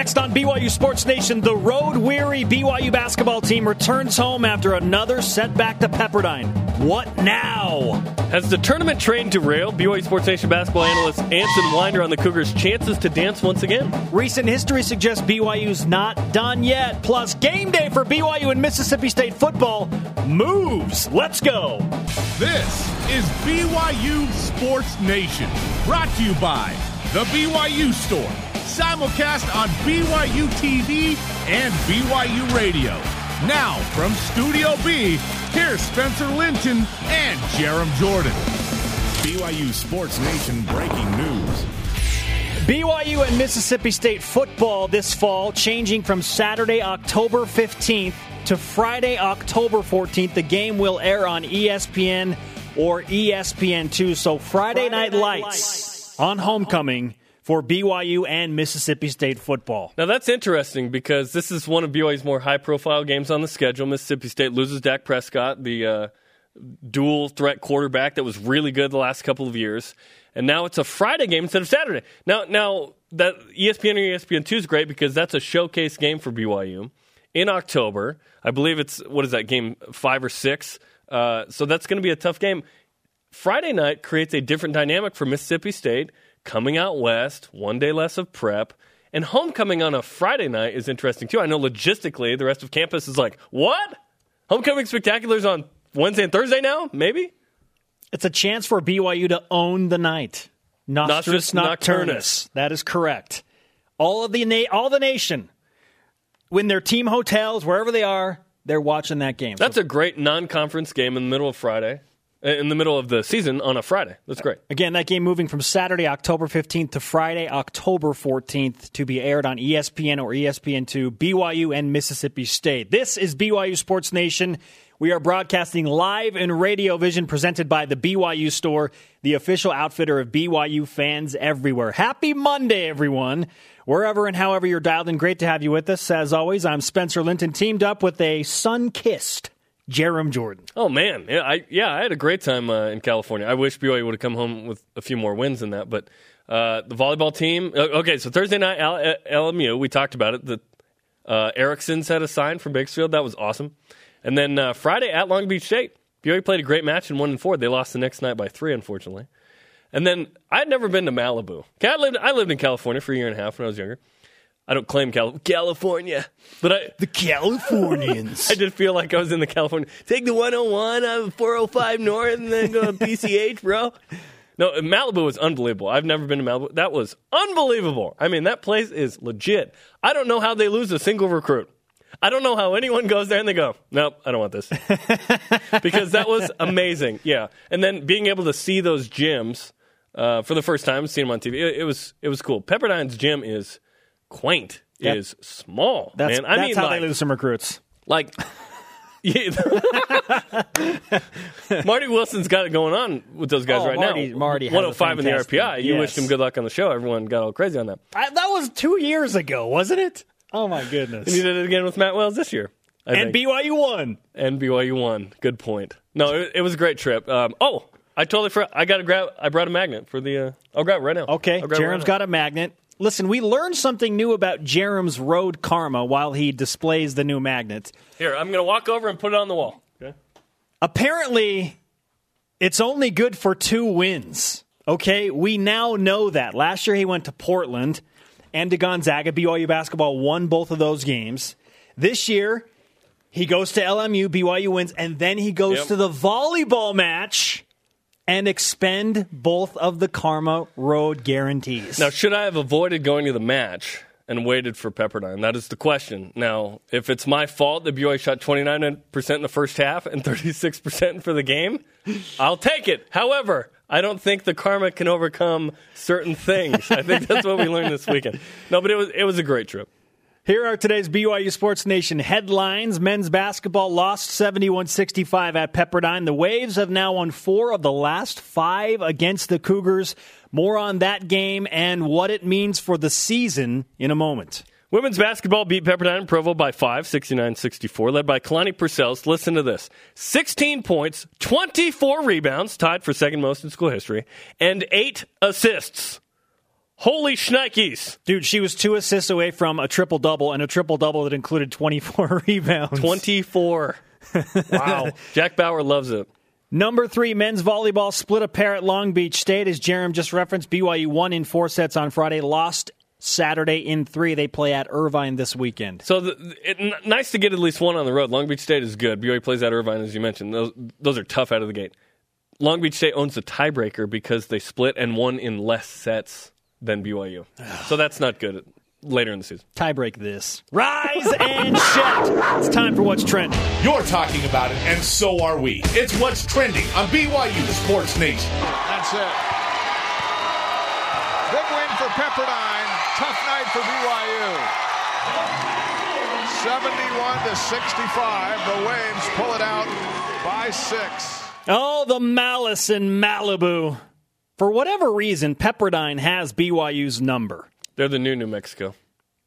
Next on BYU Sports Nation, the road weary BYU basketball team returns home after another setback to Pepperdine. What now? Has the tournament train derailed? BYU Sports Nation basketball analyst Anson Winder on the Cougars' chances to dance once again. Recent history suggests BYU's not done yet. Plus, game day for BYU and Mississippi State football moves. Let's go. This is BYU Sports Nation, brought to you by The BYU Store simulcast on BYU TV and BYU Radio. Now, from Studio B, here's Spencer Linton and Jarom Jordan. BYU Sports Nation breaking news. BYU and Mississippi State football this fall changing from Saturday, October 15th to Friday, October 14th. The game will air on ESPN or ESPN2. So Friday, Friday Night, Night Lights, Lights on homecoming for BYU and Mississippi State football. Now that's interesting because this is one of BYU's more high-profile games on the schedule. Mississippi State loses Dak Prescott, the uh, dual threat quarterback that was really good the last couple of years, and now it's a Friday game instead of Saturday. Now, now that ESPN or ESPN two is great because that's a showcase game for BYU in October. I believe it's what is that game five or six. Uh, so that's going to be a tough game. Friday night creates a different dynamic for Mississippi State coming out west, one day less of prep. And homecoming on a Friday night is interesting too. I know logistically, the rest of campus is like, what? Homecoming spectaculars on Wednesday and Thursday now? Maybe? It's a chance for BYU to own the night. Nostris Nocturnus. Nocturnus. That is correct. All of the na- all the nation, when their team hotels, wherever they are, they're watching that game. That's so, a great non-conference game in the middle of Friday Uh, in the middle of the season on a Friday. That's great. Again, that game moving from Saturday, October 15th to Friday, October 14th to be aired on ESPN or ESPN2, BYU and Mississippi State. This is BYU Sports Nation. We are broadcasting live in Radio Vision presented by the BYU Store, the official outfitter of BYU fans everywhere. Happy Monday, everyone. Wherever and however you're dialed in, great to have you with us. As always, I'm Spencer Linton, teamed up with a sun kissed Jarom Jordan. Oh man, yeah, I yeah, I had a great time uh, in California. I wish BYU would have come home with a few more wins than that, but uh, the volleyball team. Uh, okay, so Thursday night L- LMU, we talked about it. The uh, Erickson's had a sign from Bakersfield. That was awesome. And then uh, Friday at Long Beach State, BYU played a great match in one and four. They lost the next night by three, unfortunately. And then I'd never been to Malibu. I lived, I lived in California for a year and a half when I was younger. I don't claim Cal- California, but I the Californians. I did feel like I was in the California. Take the 101 out of 405 north and then go to PCH, bro. No, Malibu was unbelievable. I've never been to Malibu. That was unbelievable. I mean, that place is legit. I don't know how they lose a single recruit. I don't know how anyone goes there and they go, nope, I don't want this. because that was amazing. Yeah. And then being able to see those gyms uh, for the first time, seeing them on TV, it, it was it was cool. Pepperdine's gym is quaint yep. is small. That's, man. I that's mean, how like, they lose some recruits. Like, Marty Wilson's got it going on with those guys oh, right Marty, now. Marty 105 in the RPI. You yes. wished him good luck on the show. Everyone got all crazy on that. I, that was two years ago, wasn't it? Oh my goodness! And you did it again with Matt Wells this year. I and think. BYU won. And BYU won. Good point. No, it, it was a great trip. Um, oh, I totally forgot. I got to grab. I brought a magnet for the. Uh, I'll grab it right now. Okay, Jarom's right got a magnet. Listen, we learned something new about Jarom's road karma while he displays the new magnet. Here, I'm going to walk over and put it on the wall. Okay. Apparently, it's only good for two wins. Okay, we now know that. Last year he went to Portland and to Gonzaga. BYU basketball won both of those games. This year, he goes to LMU, BYU wins, and then he goes yep. to the volleyball match and expend both of the Karma Road guarantees. Now, should I have avoided going to the match and waited for Pepperdine? That is the question. Now, if it's my fault that BYU shot 29% in the first half and 36% for the game, I'll take it. However, I don't think the karma can overcome certain things. I think that's what we learned this weekend. No, but it was it was a great trip. Here are today's BYU Sports Nation headlines. Men's basketball lost 71 65 at Pepperdine. The Waves have now won four of the last five against the Cougars. More on that game and what it means for the season in a moment. Women's basketball beat Pepperdine Provo by 5, 69 64, led by Kalani Purcells. Listen to this 16 points, 24 rebounds, tied for second most in school history, and eight assists. Holy shnikes! Dude, she was two assists away from a triple double and a triple double that included 24 rebounds. 24. wow. Jack Bauer loves it. Number three, men's volleyball split a pair at Long Beach State. As Jarom just referenced, BYU won in four sets on Friday, lost Saturday in three. They play at Irvine this weekend. So the, it, n- nice to get at least one on the road. Long Beach State is good. BYU plays at Irvine, as you mentioned. Those, those are tough out of the gate. Long Beach State owns the tiebreaker because they split and won in less sets than BYU. so that's not good later in the season. Tiebreak this. Rise and shout. It's time for what's trending. You're talking about it, and so are we. It's what's trending on BYU Sports Nation. That's it. Big win for Pepperdine. Tough night for BYU. 71 to 65. The Waves pull it out by six. Oh, the malice in Malibu. For whatever reason, Pepperdine has BYU's number. They're the new New Mexico.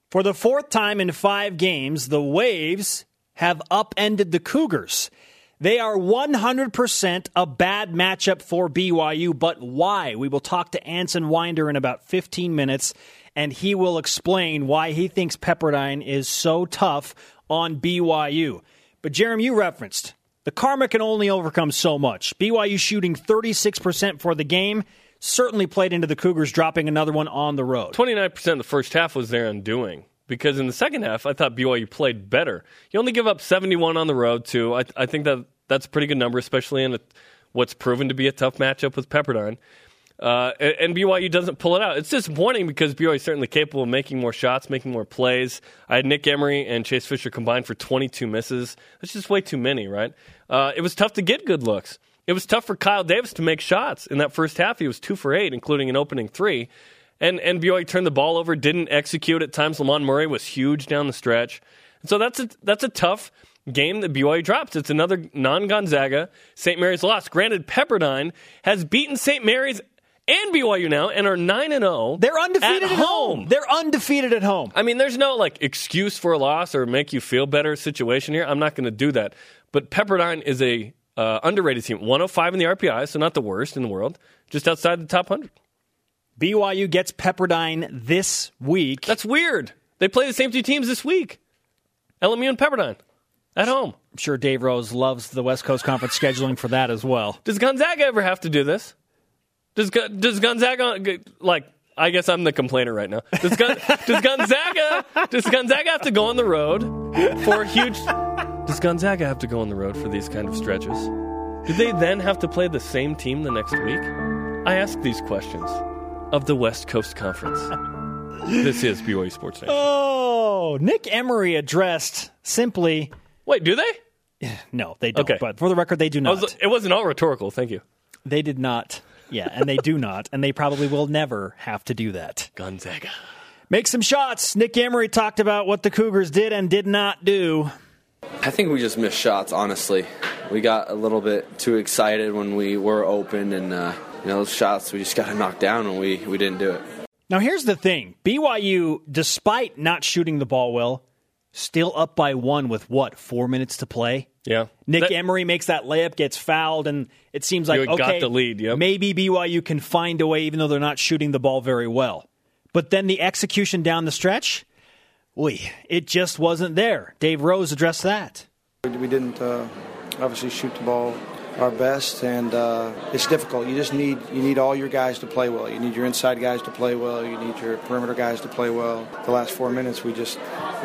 For the fourth time in five games, the Waves have upended the Cougars. They are 100% a bad matchup for BYU, but why? We will talk to Anson Winder in about 15 minutes, and he will explain why he thinks Pepperdine is so tough on BYU. But, Jeremy, you referenced the karma can only overcome so much. BYU shooting 36% for the game certainly played into the Cougars dropping another one on the road. 29% of the first half was their undoing because in the second half, I thought BYU played better. You only give up 71 on the road, too. I, I think that that's a pretty good number, especially in a, what's proven to be a tough matchup with Pepperdine. Uh, and, BYU doesn't pull it out. It's disappointing because BYU is certainly capable of making more shots, making more plays. I had Nick Emery and Chase Fisher combined for 22 misses. That's just way too many, right? Uh, it was tough to get good looks. It was tough for Kyle Davis to make shots in that first half. He was two for eight, including an opening three. And, and BYU turned the ball over, didn't execute at times. Lamond Murray was huge down the stretch. And so that's a, that's a tough game that BYU drops. It's another non Gonzaga St. Mary's loss. Granted, Pepperdine has beaten St. Mary's and BYU now and are 9 and 0. They're undefeated at, at home. They're undefeated at home. I mean, there's no like excuse for a loss or make you feel better situation here. I'm not going to do that. But Pepperdine is a uh, underrated team. 105 in the RPI, so not the worst in the world, just outside the top 100. BYU gets Pepperdine this week. That's weird. They play the same two teams this week. LMU and Pepperdine at home. I'm sure Dave Rose loves the West Coast Conference scheduling for that as well. Does Gonzaga ever have to do this? Does does Gonzaga like? I guess I'm the complainer right now. Does, Gon, does Gonzaga does Gonzaga have to go on the road for a huge? Does Gonzaga have to go on the road for these kind of stretches? Do they then have to play the same team the next week? I ask these questions of the West Coast Conference. this is BYU Sports Nation. Oh, Nick Emery addressed simply. Wait, do they? No, they don't. Okay. But for the record, they do not. Was, it wasn't all rhetorical. Thank you. They did not. Yeah, and they do not, and they probably will never have to do that. Gonzaga. Make some shots. Nick Emery talked about what the Cougars did and did not do. I think we just missed shots, honestly. We got a little bit too excited when we were open, and uh, you know, those shots we just got to knock down, and we, we didn't do it. Now, here's the thing BYU, despite not shooting the ball well, still up by one with what, four minutes to play? Yeah. Nick That- Emery makes that layup, gets fouled, and it seems like You got okay, the lead, yep. maybe BYU can find a way, even though they're not shooting the ball very well. But then the execution down the stretch, oy, it just wasn't there. Dave Rose addressed that. We didn't uh, obviously shoot the ball our best, and uh, it's difficult. You just need you need all your guys to play well. You need your inside guys to play well. You need your perimeter guys to play well. The last four minutes, we just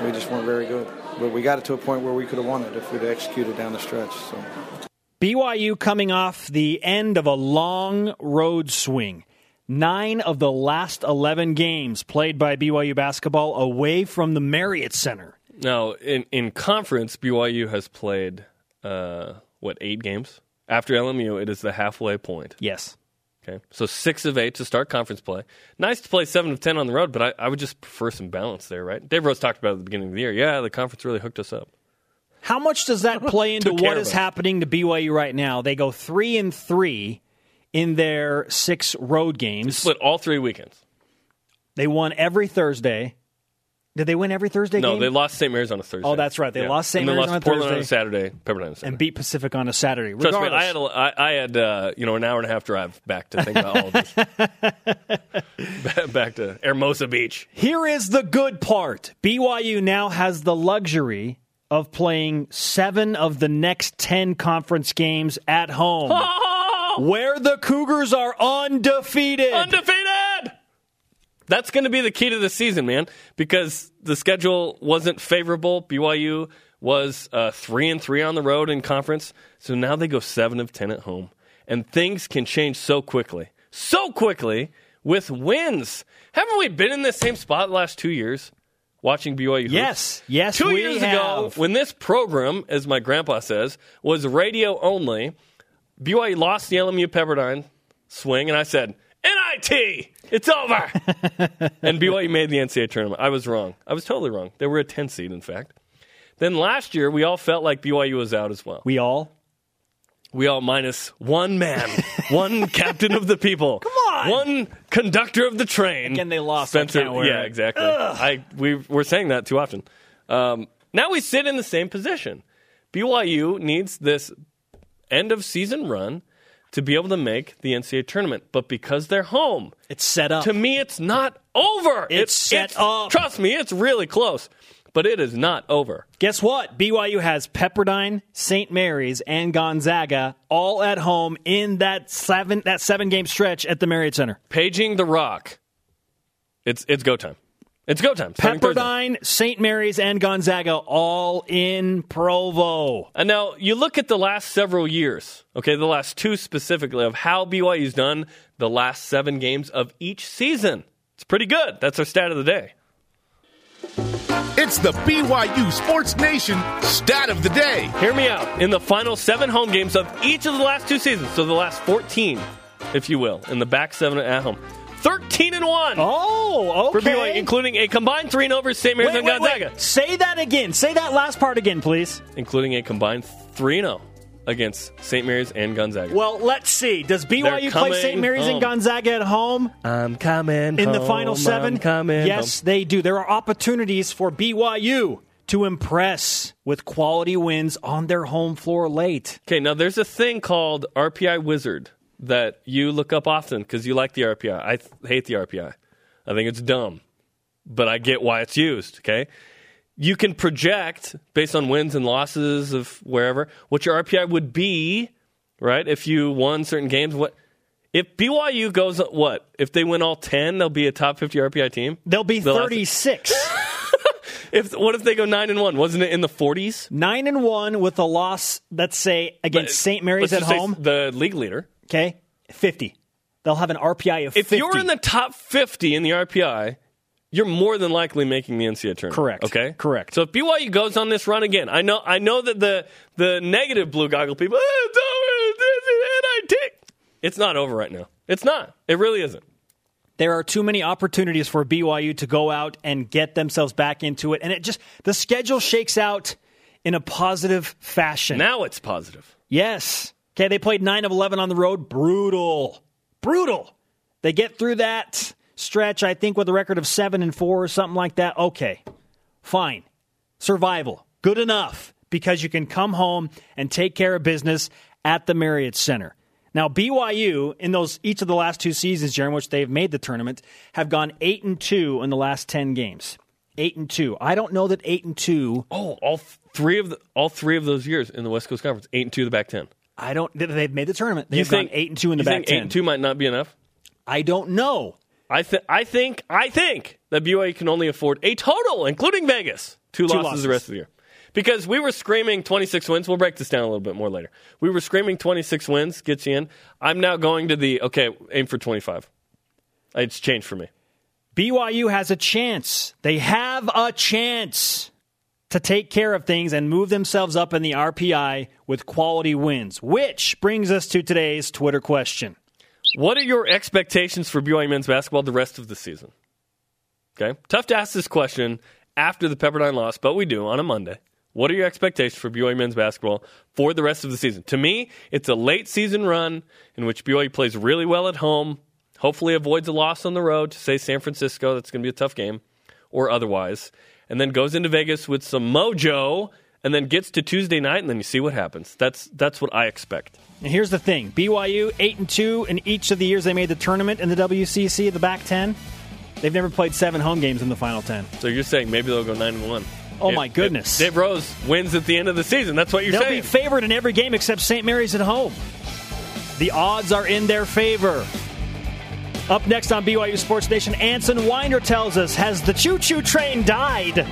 we just weren't very good. But we got it to a point where we could have won it if we'd executed down the stretch. So. BYU coming off the end of a long road swing. Nine of the last 11 games played by BYU basketball away from the Marriott Center. Now, in, in conference, BYU has played, uh, what, eight games? After LMU, it is the halfway point. Yes. Okay. So six of eight to start conference play. Nice to play seven of 10 on the road, but I, I would just prefer some balance there, right? Dave Rose talked about it at the beginning of the year. Yeah, the conference really hooked us up. How much does that play into what is happening to BYU right now? They go three and three in their six road games. Split all three weekends. They won every Thursday. Did they win every Thursday No, game? they lost St. Mary's on a Thursday. Oh, that's right. They lost St. they Mary's lost on a Portland Thursday. on a Saturday, Pepperdine on a Saturday. and beat Pacific on a Saturday. Trust me, I had a, I, I had uh, you know an hour and a half drive back to think about all this. Back to Hermosa Beach. Here is the good part BYU now has the luxury of playing seven of the next 10 conference games at home, where the Cougars are undefeated. Undefeated. That's going to be the key to the season, man, because the schedule wasn't favorable. BYU was uh, three and three on the road in conference, so now they go seven of ten at home, and things can change so quickly, so quickly with wins. Haven't we been in the same spot the last two years? Watching BYU. hoops? yes, yes, Two years have. ago, when this program, as my grandpa says, was radio only, BYU lost the LMU Pepperdine swing, and I said, NIT, it's over. and BYU made the NCAA tournament. I was wrong. I was totally wrong. They were a 10 seed, in fact. Then last year, we all felt like BYU was out as well. we all We all minus one man, one captain of the people. Come on. One conductor of the train. Again, they lost. Spencer. yeah, it. exactly. I we we're saying that too often. Um, now we sit in the same position. BYU needs this end of season run to be able to make the NCAA tournament, but because they're home, it's set up. to me, it's not over. It's set it's, up. Trust me, it's really close, but it is not over. Guess what? BYU has Pepperdine, St. Mary's, and Gonzaga all at home in that seven that seven game stretch at the Marriott Center. Paging the Rock. It's it's go time. It's go time. starting Thursday. Pepperdine, St. Mary's, and Gonzaga all in Provo. And now you look at the last several years, okay, the last two specifically, of how BYU's done the last seven games of each season. It's pretty good. That's our stat of the day. It's the BYU Sports Nation stat of the day. Hear me out. In the final seven home games of each of the last two seasons, so the last 14, if you will, in the back seven at home, 13 and 1 Oh, for okay. BYU, including a combined 3 and over St. Mary's Wait, and wait, Gonzaga, wait. Say that again. Say that last part again, please. including a combined 3 and 0 against St. Mary's and Gonzaga. Well, let's see. Does BYU play St. Mary's and. Gonzaga at home I'm coming in the home, final seven? I'm coming yes, home. they do. There are opportunities for BYU to impress with quality wins on their home floor late. Okay, now there's a thing called RPI Wizard that you look up often because you like the RPI. I th- hate the RPI. I think it's dumb, but I get why it's used. Okay, you can project based on wins and losses of wherever what your RPI would be, right? If you won certain games, what if BYU goes what if they win all ten? They'll be a top fifty RPI team. They'll be The 36. If what if they go nine and one? Wasn't it in the forties? 9 and 1 with a loss, let's say, against St. Mary's at home. the league leader. Okay, 50. They'll have an RPI of If 50. you're in the top 50 in the RPI, you're more than likely making the NCAA tournament. Correct. Okay. Correct. So if BYU goes on this run again, I know I know that the the negative blue goggle people, "Oh, it's over, it's NIT. It's not over right now. It's not. It really isn't. there are too many opportunities for BYU to go out and get themselves back into it. And it just, the schedule shakes out in a positive fashion. Now it's positive. Yes. Okay, they played 9 of 11 on the road. Brutal. Brutal. They get through that stretch, I think, with a record of 7 and 4 or something like that. Okay, fine. Survival. Good enough because you can come home and take care of business at the Marriott Center. Now, BYU, in those each of the last two seasons, in which they've made the tournament, have gone 8 and 2 in the last 10 games. 8 and 2. I don't know that 8 and 2 Oh, all three of the, all three of those years in the West Coast Conference, eight and two, the back ten. I don't. They've made the tournament. They've gone eight and two in the back think ten. Eight and two might not be enough. I don't know. I think I think I think that BYU can only afford a total, including Vegas, two, losses, losses. the rest of the year. Because we were screaming 26 wins. We'll break this down a little bit more later. We were screaming 26 wins gets you in. I'm now going to the okay, aim for 25. It's changed for me. BYU has a chance. They have a chance to take care of things and move themselves up in the RPI with quality wins. Which brings us to today's Twitter question. What are your expectations for BYU men's basketball the rest of the season? Okay, tough to ask this question after the Pepperdine loss, but we do on a Monday. What are your expectations for BYU men's basketball for the rest of the season? To me, it's a late season run in which BYU plays really well at home, hopefully avoids a loss on the road to say San Francisco. That's going to be a tough game. or otherwise, and then goes into Vegas with some mojo, and then gets to Tuesday night, and then you see what happens. That's that's what I expect. And here's the thing: BYU eight and two in each of the years they made the tournament in the WCC, the back ten. They've never played seven home games in the final ten. So you're saying maybe they'll go nine and one. Oh If- my goodness! Dave Rose wins at the end of the season. That's what you're saying. They'll be favored in every game except St. Mary's at home. The odds are in their favor. Up next on BYU Sports Nation, Anson Winder tells us Has the choo choo train died?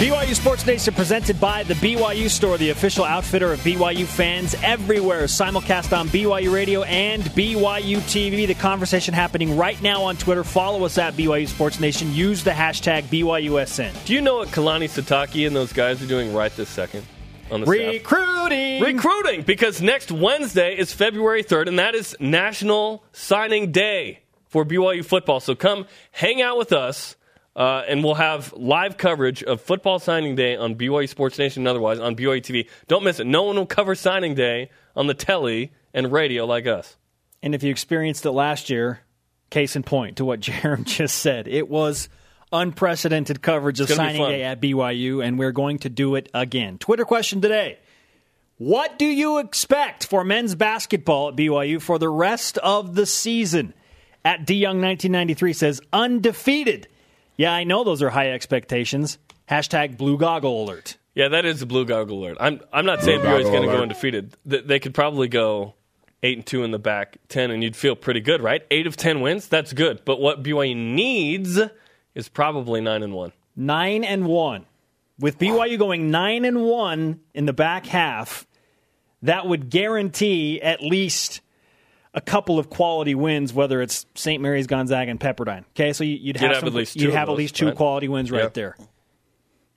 BYU Sports Nation presented by the BYU Store, the official outfitter of BYU fans everywhere. Simulcast on BYU Radio and BYU TV. The conversation happening right now on Twitter. Follow us at BYU Sports Nation. Use the hashtag BYUSN. Do you know what Kalani Sitake and those guys are doing right this second on the staff? Recruiting! Recruiting, because next Wednesday is February 3rd, and that is National Signing Day for BYU football. So come hang out with us, uh, and we'll have live coverage of football signing day on BYU Sports Nation and otherwise on BYU TV. Don't miss it. No one will cover signing day on the telly and radio like us. And if you experienced it last year, case in point to what Jarom just said, it was unprecedented coverage of gonna signing day at BYU, and we're going to do it again. Twitter question today. What do you expect for men's basketball at BYU for the rest of the season? At DYoung1993 says undefeated. Yeah, I know those are high expectations. Hashtag blue goggle alert. Yeah, that is a blue goggle alert. I'm I'm not saying Blue BYU's going to go undefeated. Th- They could probably go eight and two in the back, ten, and you'd feel pretty good, right? Eight of ten wins, that's good. But what BYU needs is probably nine and one. nine and one. With BYU going nine and one in the back half, that would guarantee at least a couple of quality wins, whether it's St. Mary's, Gonzaga, and Pepperdine. Okay, so you- you'd have, have at least two you'd have at least two right? quality wins right there.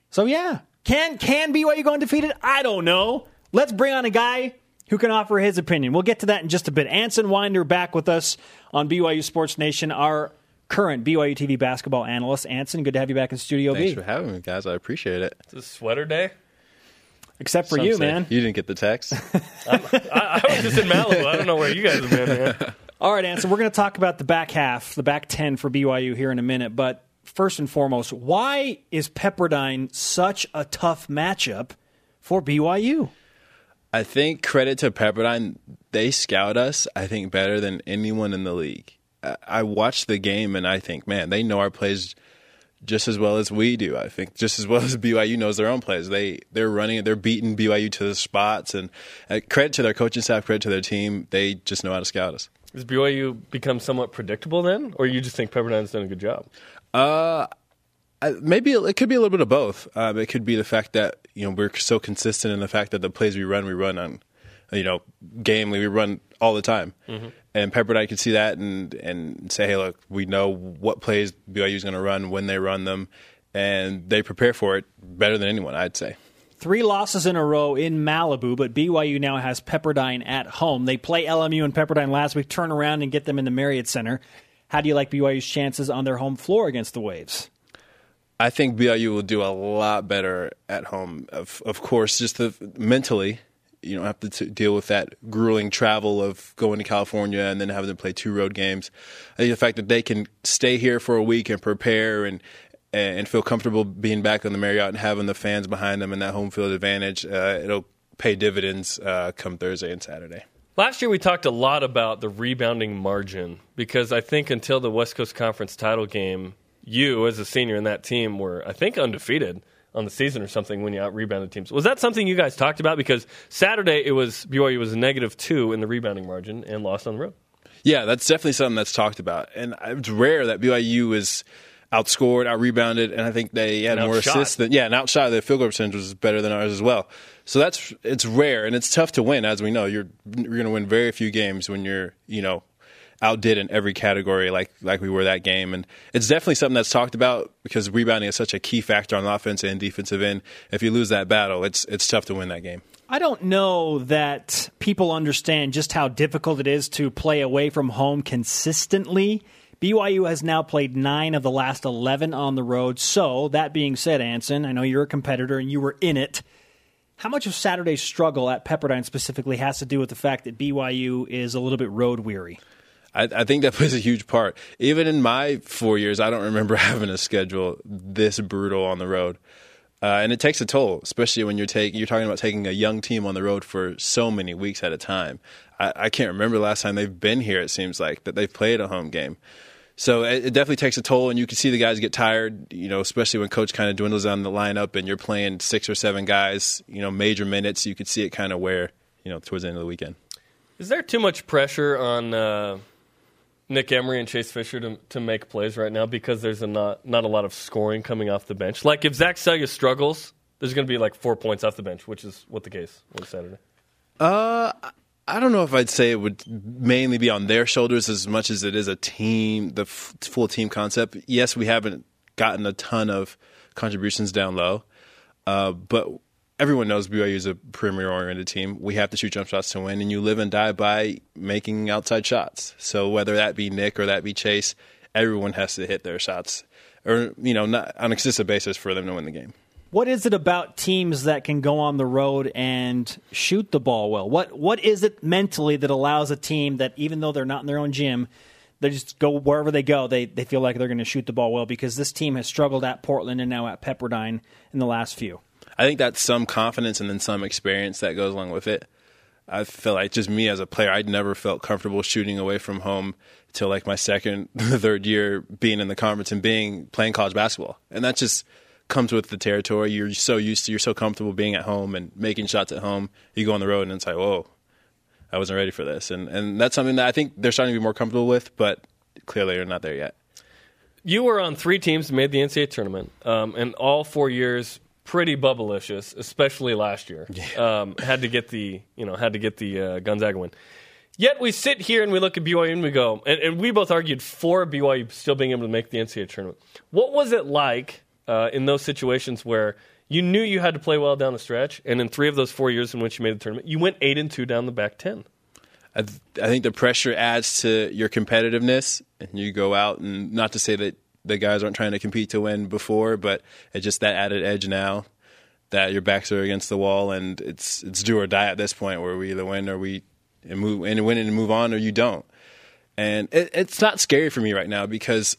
So yeah, can can BYU go undefeated? I don't know. Let's bring on a guy who can offer his opinion. We'll get to that in just a bit. Anson Winder back with us on BYU Sports Nation, our current BYU TV basketball analyst. Anson, good to have you back in Studio Thanks B. for having me, guys. I appreciate it. It's a sweater day. Except for Some you, say- man. You didn't get the text. I, I was just in Malibu. I don't know where you guys have been, man. All right, Anson, we're going to talk about the back half, the back 10 for BYU here in a minute. But first and foremost, why is Pepperdine such a tough matchup for BYU? I think credit to Pepperdine, they scout us. I think better than anyone in the league. I- watched the game and I think, man, they know our plays just as well as we do. I think just as well as BYU knows their own plays. They they're running it. They're beating BYU to the spots. And uh, credit to their coaching staff, credit to their team. They just know how to scout us. Has BYU become somewhat predictable then, or you just think Pepperdine's done a good job? Uh, maybe it could be a little bit of both. Um, it could be the fact that you know we're so consistent in the fact that the plays we run, we run on, you know, gamely. We run all the time, and Pepperdine can see that and and say, hey, look, we know what plays BYU is going to run when they run them, and they prepare for it better than anyone, I'd say. Three losses in a row in Malibu, but BYU now has Pepperdine at home. They play LMU and Pepperdine last week, turn around and get them in the Marriott Center. How do you like BYU's chances on their home floor against the Waves? I think BYU will do a lot better at home. Of of course, just the, mentally, you don't have to t- deal with that grueling travel of going to California and then having to play two road games. I think the fact that they can stay here for a week and prepare and and feel comfortable being back on the Marriott and having the fans behind them and that home field advantage, uh, it'll pay dividends uh, come Thursday and Saturday. Last year, we talked a lot about the rebounding margin because I think until the West Coast Conference title game, you, as a senior in that team, were, I think, undefeated on the season or something when you out rebounded teams. Was that something you guys talked about? Because Saturday, it was BYU was a negative two in the rebounding margin and lost on the road. Yeah, that's definitely something that's talked about, and it's rare that BYU is outscored, out rebounded, and I think they had more assists than yeah, and outshot. Their field goal percentage was better than ours as well. So that's it's rare, and it's tough to win, as we know. You're you're going to win very few games when you're you know outdid in every category like like we were that game, and it's definitely something that's talked about because rebounding is such a key factor on the offensive and defensive end. If you lose that battle, it's it's tough to win that game. I don't know that people understand just how difficult it is to play away from home consistently. BYU has now played nine of the last 11 on the road. So, that being said, Anson, I know you're a competitor and you were in it. How much of Saturday's struggle at Pepperdine specifically has to do with the fact that BYU is a little bit road weary? I, I think that plays a huge part. Even in my four years, I don't remember having a schedule this brutal on the road. Uh, and it takes a toll, especially when you're taking you're talking about taking a young team on the road for so many weeks at a time. I, I can't remember the last time they've been here. It seems like that they've played a home game. So it, it definitely takes a toll, and you can see the guys get tired. You know, especially when coach kind of dwindles down the lineup, and you're playing six or seven guys. You know, major minutes. You could see it kind of wear. You know, towards the end of the weekend. Is there too much pressure on uh, Nick Emery and Chase Fisher to, to make plays right now because there's a not not a lot of scoring coming off the bench? Like if Zach Seljaas struggles, there's going to be like four points off the bench, which is what the case was Saturday. Uh, I don't know if I'd say it would mainly be on their shoulders as much as it is a team, the f- full team concept. Yes, we haven't gotten a ton of contributions down low, uh, but everyone knows BYU is a perimeter oriented team. We have to shoot jump shots to win, and you live and die by making outside shots. So whether that be Nick or that be Chase, everyone has to hit their shots, or you know, not on a consistent basis for them to win the game. What is it about teams that can go on the road and shoot the ball well? What what is it mentally that allows a team that even though they're not in their own gym, they just go wherever they go, they they feel like they're going to shoot the ball well because this team has struggled at Portland and now at Pepperdine in the last few. I think that's some confidence and then some experience that goes along with it. I feel like just me as a player, I'd never felt comfortable shooting away from home till like my second, third year being in the conference and being playing college basketball, and that just comes with the territory. You're so used to, you're so comfortable being at home and making shots at home. You go on the road and it's like, whoa, I wasn't ready for this, and and that's something that I think they're starting to be more comfortable with, but clearly they're not there yet. You were on three teams that made the NCAA tournament, um, and all four years pretty bubblicious, especially last year. Um, had to get the you know had to get the uh, Gonzaga win. Yet we sit here and we look at BYU and we go, and, and, we both argued for BYU still being able to make the NCAA tournament. What was it like uh, in those situations where you knew you had to play well down the stretch, and in three of those four years in which you made the tournament, you went eight and two down the back ten? I, th- I think the pressure adds to your competitiveness, and you go out and not to say that the guys aren't trying to compete to win before, but it's just that added edge now that your backs are against the wall, and it's it's do or die at this point where we either win or we and move and win and move on or you don't. And it, it's not scary for me right now because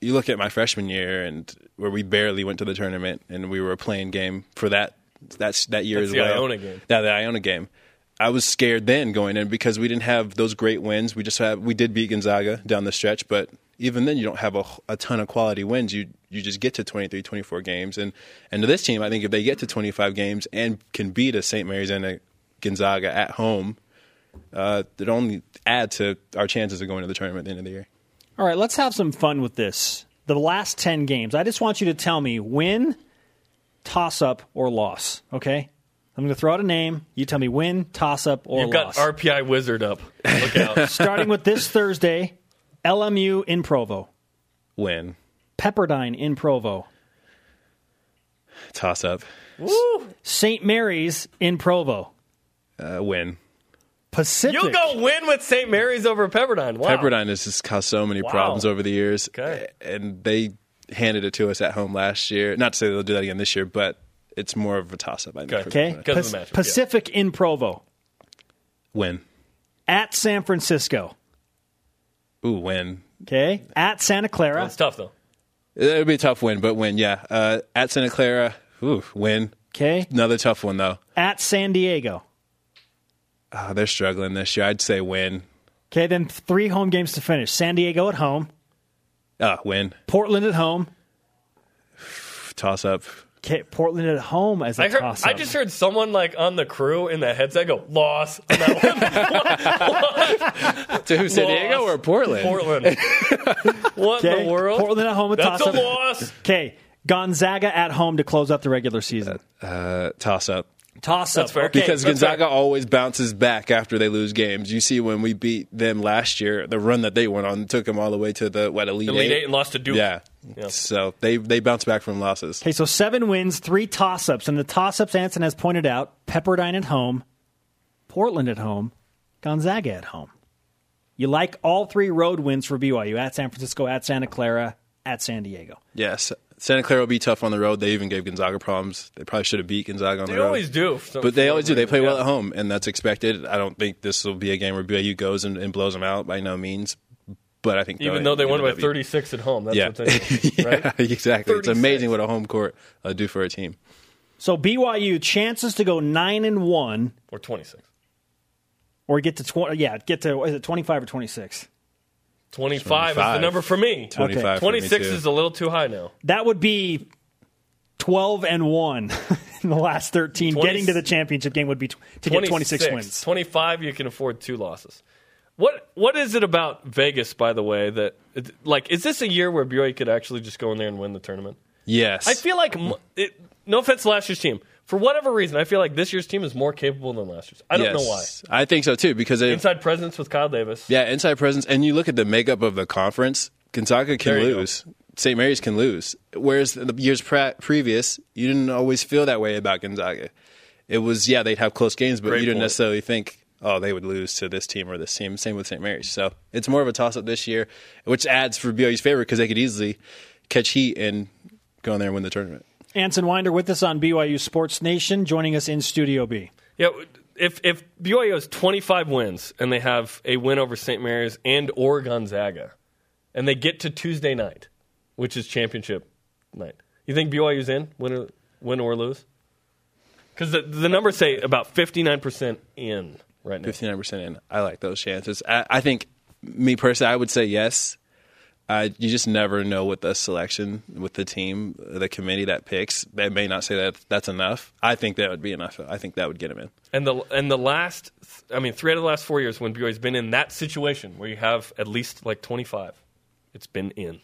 you look at my freshman year and where we barely went to the tournament and we were a playing game for that that's that year that's as the well. Iona game. Yeah, the Iona game. I was scared then going in because we didn't have those great wins. We just have we did beat Gonzaga down the stretch, but even then you don't have a, a ton of quality wins. You you just get to 23, 24 games, and and to this team, I think if they get to 25 games and can beat a St. Mary's and a Gonzaga at home, uh, it only add to our chances of going to the tournament at the end of the year. All right, let's have some fun with this. The last 10 games, I just want you to tell me win, toss up, or loss. Okay. I'm going to throw out a name. You tell me win, toss up, or You've loss. got RPI Wizard up. Look out. Starting with this Thursday, LMU in Provo, Win, Pepperdine in Provo, toss up, St. Mary's in Provo, uh, win. Pacific. You'll go win with St. Mary's over Pepperdine. Wow. Pepperdine has just caused so many Wow. problems over the years, Okay. and they handed it to us at home last year. Not to say they'll do that again this year, but it's more of a toss up. I think. Okay. for Okay. Pepperdine. Because of the matchup, yeah. Pacific in Provo, Win. at San Francisco. Ooh, win. Okay. At Santa Clara. It's tough though. It'll be a tough win, but win. Yeah. Uh, at Santa Clara, ooh, win. Okay. Another tough one though. At San Diego. Uh, they're struggling this year. I'd say win. Okay. Then three home games to finish San Diego at home, Uh, win. Portland at home. Toss up. Okay. Portland at home as a I heard. toss I just heard someone like on the crew in the headset go loss on that one. To who? San Loss. Diego or Portland? Portland. what in the world? Portland at home a That's toss a loss. Okay. Gonzaga at home to close out the regular season. Uh, toss up. Toss up. Okay. Because that's Gonzaga fair. always bounces back after they lose games. You see when we beat them last year, the run that they went on took them all the way to the what elite, Elite eight. eight and lost to Duke. Yeah. Yeah. So they they bounce back from losses. Okay, so seven wins, three toss ups. And the toss ups, Anson has pointed out Pepperdine at home, Portland at home, Gonzaga at home. You like all three road wins for BYU at San Francisco, at Santa Clara, at San Diego. Yes. Santa Clara will be tough on the road. They even gave Gonzaga problems. They probably should have beat Gonzaga on They the road. They always do. But they always do. They play well at home, and that's expected. I don't think this will be a game where BYU goes and, and blows them out by no means. but I think Even they'll though they get won by 36 at home. That's Yeah, what's interesting, yeah, right? exactly. It's amazing what a home court uh, do for a team. So BYU chances to go nine and one Or 26. or get to twenty. Yeah, get to is it twenty five or twenty six? 25, is the number for me. 25 for me, 26 too. is a little too high now. That would be twelve and one in the last thirteen. 20 Getting to the championship game would be t- to get twenty six wins. 25, you can afford two losses. What What is it about Vegas, by the way, that like is this a year where BYU could actually just go in there and win the tournament? Yes, I feel like it, no offense to last year's team, for whatever reason, I feel like this year's team is more capable than last year's. I don't know why. I think so too because they, Inside presence with Kyle Davis. yeah, inside presence, and you look at the makeup of the conference. Gonzaga can go. lose. St. Mary's can lose. Whereas the years pre- previous, you didn't always feel that way about Gonzaga. It was yeah, they'd have close games, but Great you didn't point. necessarily think oh they would lose to this team or this team. Same with St. Mary's. So it's more of a toss up this year, which adds for BYU's favor because they could easily catch heat and go in there and win the tournament. Anson Winder with us on BYU Sports Nation, joining us in Studio B. Yeah, if if BYU has 25 wins and they have a win over St. Mary's and or Gonzaga, and they get to Tuesday night, which is championship night, you think BYU's in, win or, win or lose? Because the, the numbers say about 59% in right now. Fifty nine percent in. I like those chances. I, I think me personally, I would say yes. Uh, you just never know with the selection, with the team, the committee that picks. They may not say that that's enough. I think that would be enough. I think that would get him in. And the and the last, I mean, three out of the last four years when BYU's been in that situation where you have at least like 25, it's been in.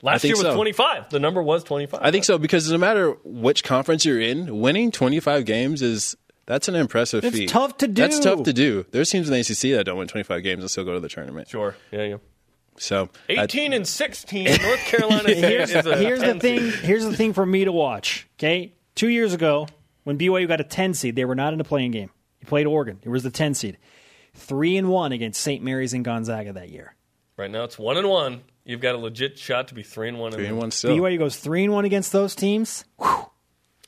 Last year was so. 25. The number was 25. I think so because no matter which conference you're in, winning 25 games is that's an impressive It's feat. It's tough to do. That's tough to do. There's teams in the ACC that don't win 25 games and still go to the tournament. Sure. Yeah, yeah. So I- 18 and 16. North Carolina Here's, is a here's the thing. seed. Here's the thing for me to watch. Okay, two years ago when BYU got a ten seed, they were not in a playing game. You played Oregon. It was the ten seed. Three and one against St. Mary's and Gonzaga that year. Right now it's one and one. You've got a legit shot to be three and one. three in and the- one still. BYU goes three and one against those teams.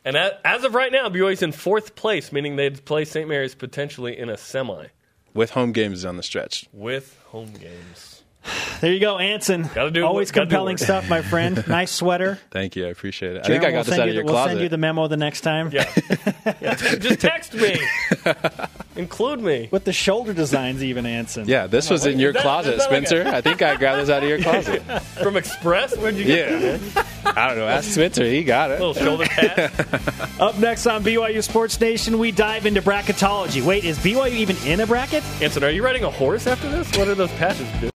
And as of right now, BYU's in fourth place, meaning they'd play St. Mary's potentially in a semi with home games on the stretch. with home games. There you go, Anson. Gotta do- Always gotta do compelling stuff, my friend. Nice sweater. Thank you. I appreciate it. I think I got we'll this send out you of your the, We'll send you the memo the next time Yeah. Yeah, Just text me. Include me. with the shoulder designs, even Anson. yeah, this was in your that- closet, is that like a- Spencer. I think I grabbed this out of your closet. From Express? Where'd you get Yeah. that? I don't know. Ask Spencer. He got it. Little shoulder pad. Up next on BYU Sports Nation, we dive into bracketology. Wait, is BYU even in a bracket? Anson, are you riding a horse after this? What are those patches?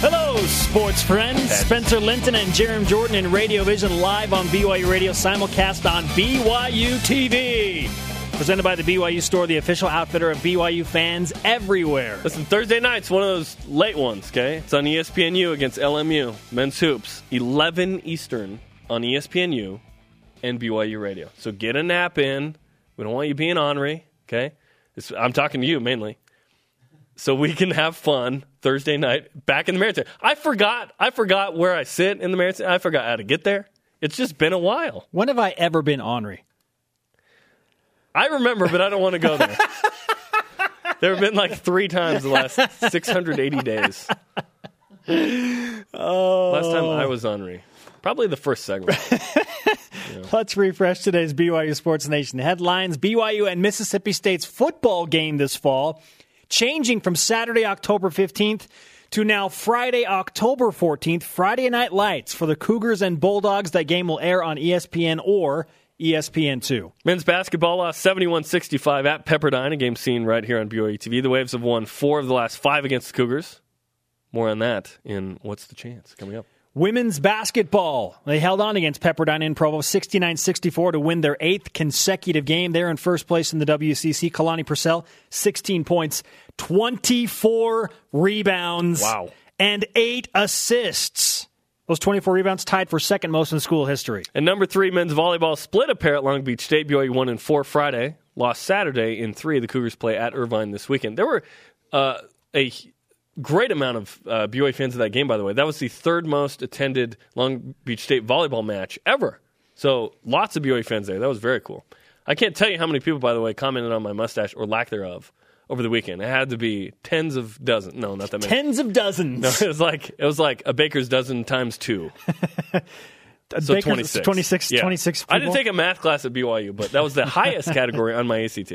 Hello, sports friends. Spencer Linton and Jarom Jordan in Radio Vision live on BYU Radio, simulcast on BYU TV. Presented by the BYU Store, the official outfitter of BYU fans everywhere. Listen, Thursday night's one of those late ones, okay? It's on ESPNU against LMU, men's hoops, 11 Eastern on ESPNU and BYU Radio. So get a nap in. We don't want you being ornery, okay? It's, I'm talking to you mainly. So we can have fun Thursday night back in the Marriott I forgot. I forgot where I sit in the Marriott I forgot how to get there. It's just been a while. When have I ever been ornery? I remember, but I don't want to go there. there have been like three times the last 680 days. Oh. Last time I was ornery. Probably the first segment. Let's refresh today's BYU Sports Nation headlines. BYU and Mississippi State's football game this fall, changing from Saturday, October 15th to now Friday, October 14th, Friday Night Lights for the Cougars and Bulldogs. That game will air on ESPN or ESPN2. Men's basketball lost 71 65 at Pepperdine, a game seen right here on BYU TV. The Waves have won four of the last five against the Cougars. More on that in What's the Chance coming up. Women's basketball. They held on against Pepperdine in Provo 69 64 to win their eighth consecutive game. They're in first place in the WCC. Kalani Purcell, 16 points, 24 rebounds, Wow. and eight assists. Those 24 rebounds tied for second most in school history. And number three, men's volleyball split a pair at Long Beach State. BYU won in four Friday, lost Saturday in three. The Cougars play at Irvine this weekend. There were uh, a great amount of uh, BYU fans at that game, by the way. That was the third most attended Long Beach State volleyball match ever. So lots of BYU fans there. That was very cool. I can't tell you how many people, by the way, commented on my mustache or lack thereof over the weekend. It had to be tens of dozens. No, not that many. Tens of dozens. No, it was like it was like a baker's dozen times two. So Baker's- 26. 26, Yeah. 26 I didn't take a math class at BYU, but that was the highest category on my ACT.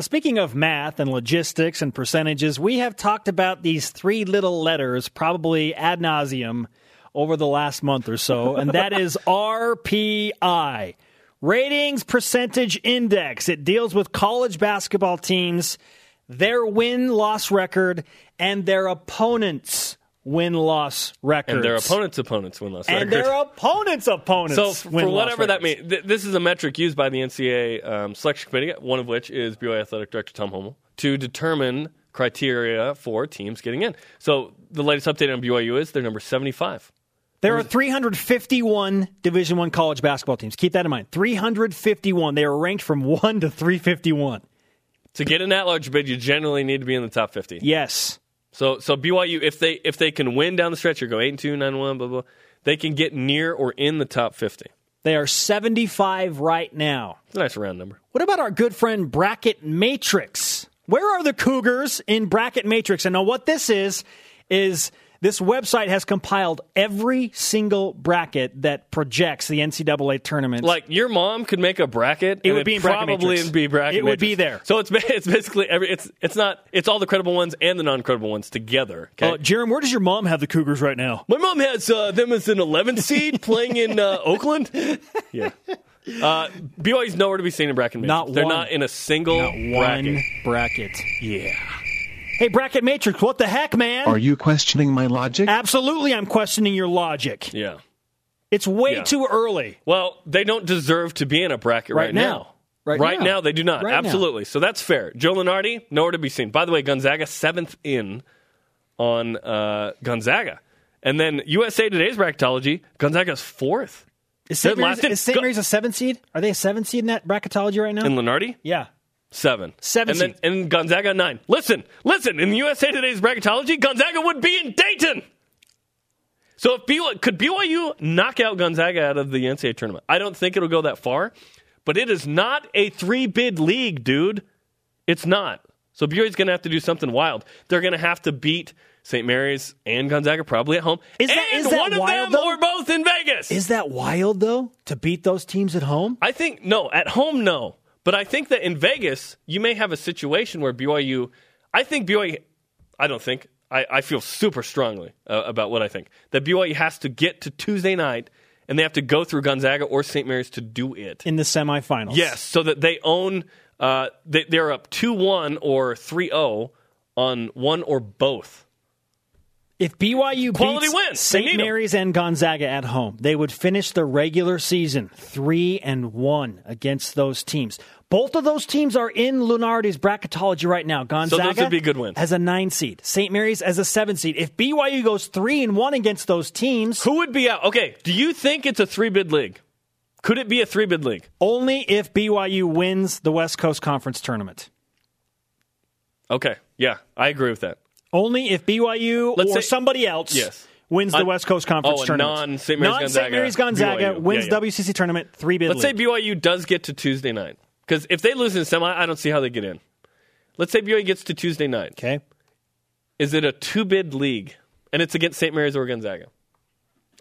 Speaking of math and logistics and percentages, we have talked about these three little letters probably ad nauseum over the last month or so, and that is RPI. Ratings Percentage Index. It deals with college basketball teams, their win loss record, and their opponents' win loss records. And their opponents' opponents win loss records. And their opponents' opponents. So for win-loss whatever that means, th- this is a metric used by the NCAA um, selection committee, one of which is BYU athletic director Tom Holmoe, to determine criteria for teams getting in. So the latest update on BYU is they're number 75. There are 351 Division One college basketball teams. Keep that in mind. 351. They are ranked from one to 351. To get an at-large bid, you generally need to be in the top 50. Yes. So so BYU, if they if they can win down the stretch or go eight and two, nine one, blah blah, they can get near or in the top 50. They are 75 right now. Nice round number. What about our good friend Bracket Matrix? Where are the Cougars in Bracket Matrix? And now what this is is this website has compiled every single bracket that projects the NCAA tournament. Like your mom could make a bracket. It and would be in probably in be bracket. It would be there. So it's it's basically every it's it's not it's all the credible ones and the non-credible ones together. Okay. uh, Jarom, where does your mom have the Cougars right now? My mom has uh, them as an 11 seed playing in uh, Oakland. Yeah. Uh, BYU's nowhere to be seen in bracket. Not They're one. not in a single bracket. one bracket. Yeah. Hey, Bracket Matrix, what the heck, man? Are you questioning my logic? Absolutely, I'm questioning your logic. Yeah. It's way Yeah. too early. Well, they don't deserve to be in a bracket right, Right now. Right, Right now. now. they do not. Right now. Absolutely. So that's fair. Joe Lunardi, nowhere to be seen. By the way, Gonzaga seventh in on uh, Gonzaga, and then USA Today's bracketology, Gonzaga's fourth. Is St. They're Mary's, last is St. Go- Mary's a seven seed? Are they a seven seed in that bracketology right now? In Lunardi, yeah. Seven, Seven and then and Gonzaga nine. Listen, listen. In the USA Today's bracketology, Gonzaga would be in Dayton. So if BYU, could BYU knock out Gonzaga out of the NCAA tournament? I don't think it'll go that far, but it is not a three bid league, dude. It's not. So BYU's going to have to do something wild. They're going to have to beat St. Mary's and Gonzaga probably at home. Is that- and is that one of wild, them though? or both in Vegas. Is that wild, though, to beat those teams at home? I think no, at home no. But I think that in Vegas, you may have a situation where BYU. I think BYU. I don't think. I, I feel super strongly uh, about what I think that BYU has to get to Tuesday night, and they have to go through Gonzaga or St. Mary's to do it. In the semifinals. Yes, so that they own. Uh, they, they're up two one or 3-0 on one or both. If BYU Quality beats wins. St. Mary's and Gonzaga at home, they would finish the regular season three and one against those teams. Both of those teams are in Lunardi's bracketology right now. Gonzaga would be good wins. as a nine seed, St. Mary's as a seven seed. If BYU goes three and one against those teams, Who would be out? Okay, do you think it's a three bid league? Could it be a three bid league? only if BYU wins the West Coast Conference tournament. Okay, yeah, I agree with that. Only if BYU Let's or say- somebody else Yes. wins the Un- West Coast Conference oh, tournament. Mary's Non-St. Mary's Gonzaga, Gonzaga BYU. wins Yeah, yeah. WCC tournament three bid Let's league. say BYU does get to Tuesday night. Because if they lose in the semi, I don't see how they get in. Let's say BYU gets to Tuesday night. okay. Is it a two bid league? And it's against St. Mary's or Gonzaga?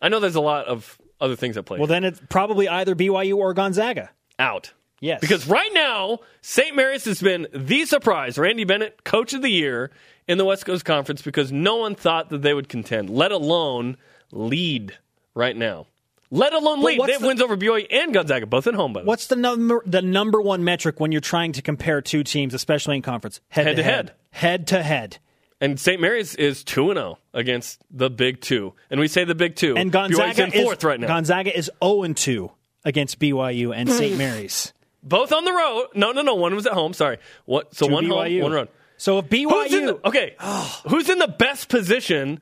I know there's a lot of other things at play. Well, then it's probably either BYU or Gonzaga. out. Yes. Because right now, St. Mary's has been the surprise. Randy Bennett, coach of the year in the West Coast Conference, because no one thought that they would contend, let alone lead right now. Let alone lead. They have the- wins over BYU and Gonzaga, both at home, by the. What's the number the number one metric when you're trying to compare two teams, especially in conference? Head, Head to head. head. To head. And St. Mary's is 2 0 against the Big Two. And we say the Big Two. And BYU's Gonzaga in is fourth right now. Gonzaga is 0 2 against BYU and St. Mary's. Both on the road. No, no, no. One was at home. Sorry. What? So To one BYU. home, one road. So if BYU Who's in the, okay, who's in the best position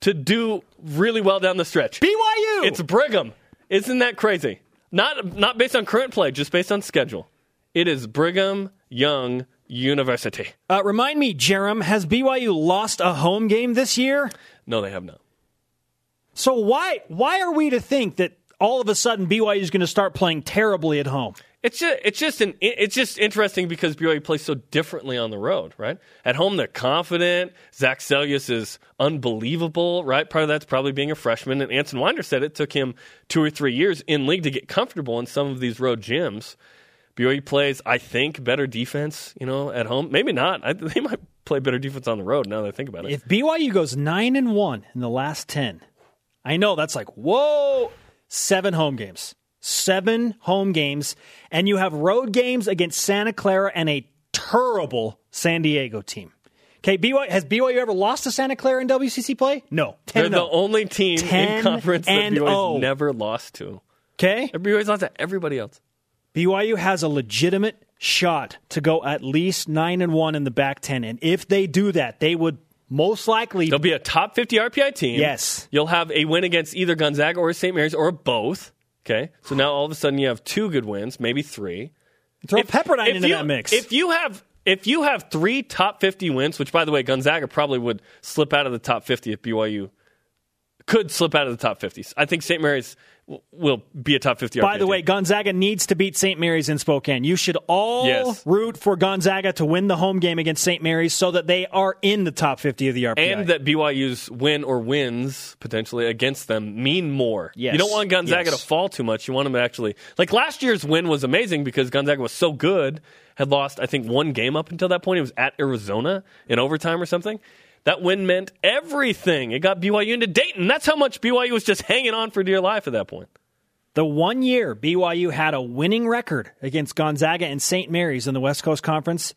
to do really well down the stretch? BYU It's Brigham. Isn't that crazy? Not not based on current play, just based on schedule. It is Brigham Young University. uh, remind me, Jarom, has BYU lost a home game this year? No, they have not. So why why are we to think that all of a sudden BYU is going to start playing terribly at home? It's just it's just an it's just interesting because BYU plays so differently on the road, right? At home they're confident. Zach Seljaas is unbelievable, right? Part of that's probably being a freshman. And Anson Winder said it took him two or three years in league to get comfortable in some of these road gyms. BYU plays, I think, better defense, you know, at home. Maybe not. I, they might play better defense on the road now that I think about it. If BYU goes nine and one in the last ten, I know that's like whoa, seven home games seven home games, and you have road games against Santa Clara and a terrible San Diego team. Okay, BYU, has BYU ever lost to Santa Clara in WCC play? No. They're the only team in conference that BYU's oh. never lost to. Okay. BYU's lost to everybody else. BYU has a legitimate shot to go at least 9 and 1 in the back 10 and if they do that, they would most likely They'll be a top 50 RPI team. Yes. You'll have a win against either Gonzaga or St. Mary's or both. Okay, so now all of a sudden you have two good wins, maybe three. Throw if, Pepperdine if into you, that mix. If you have if you have three top fifty wins, which by the way Gonzaga probably would slip out of the top fifty if BYU could slip out of the top 50s. I think St. Mary's will be a top 50 By the team. way, Gonzaga needs to beat St. Mary's in Spokane. You should all yes. root for Gonzaga to win the home game against St. Mary's so that they are in the top 50 of the RPI. And that BYU's win or wins potentially against them mean more. Yes. You don't want Gonzaga yes. to fall too much. You want them to actually like last year's win was amazing because Gonzaga was so good, had lost I think one game up until that point. It was at Arizona in overtime or something. That win meant everything. It got BYU into Dayton. That's how much BYU was just hanging on for dear life at that point. The one year BYU had a winning record against Gonzaga and St. Mary's in the West Coast Conference,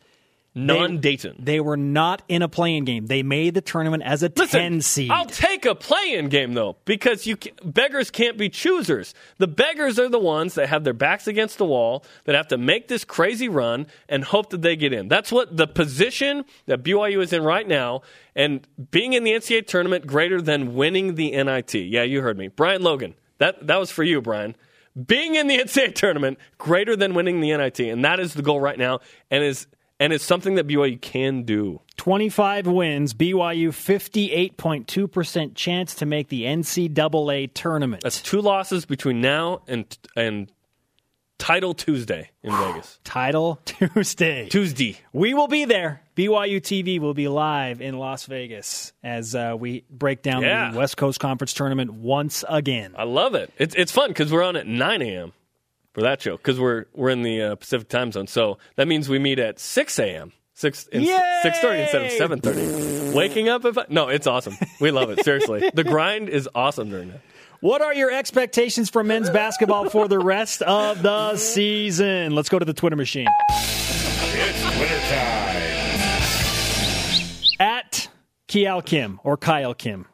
non Dayton. They, they, were not in a playing game. They made the tournament as a Listen, 10 seed. I'll take a playing game though because you can, beggars can't be choosers. The beggars are the ones that have their backs against the wall that have to make this crazy run and hope that they get in. That's what the position that BYU is in right now and being in the NCAA tournament greater than winning the NIT. Yeah, you heard me. Brian Logan. That that was for you, Brian being in the NCAA tournament greater than winning the NIT, and that is the goal right now, and is and it's something that BYU can do. 25 wins, BYU 58.2% chance to make the NCAA tournament. That's two losses between now and and Title Tuesday in Vegas. Title Tuesday. Tuesday. We will be there. BYU TV will be live in Las Vegas as uh, we break down yeah. the West Coast Conference tournament once again. I love it. It's it's fun because we're on at 9 a.m for that show because we're we're in the uh, Pacific time zone. So that means we meet at six a.m. Six six thirty instead of seven thirty. Waking up if I, no, it's awesome. We love it. Seriously, the grind is awesome during that. What are your expectations for men's basketball for the rest of the season? Let's go to the Twitter machine. It's Twitter time. At Kial Kim or Kyle Kim.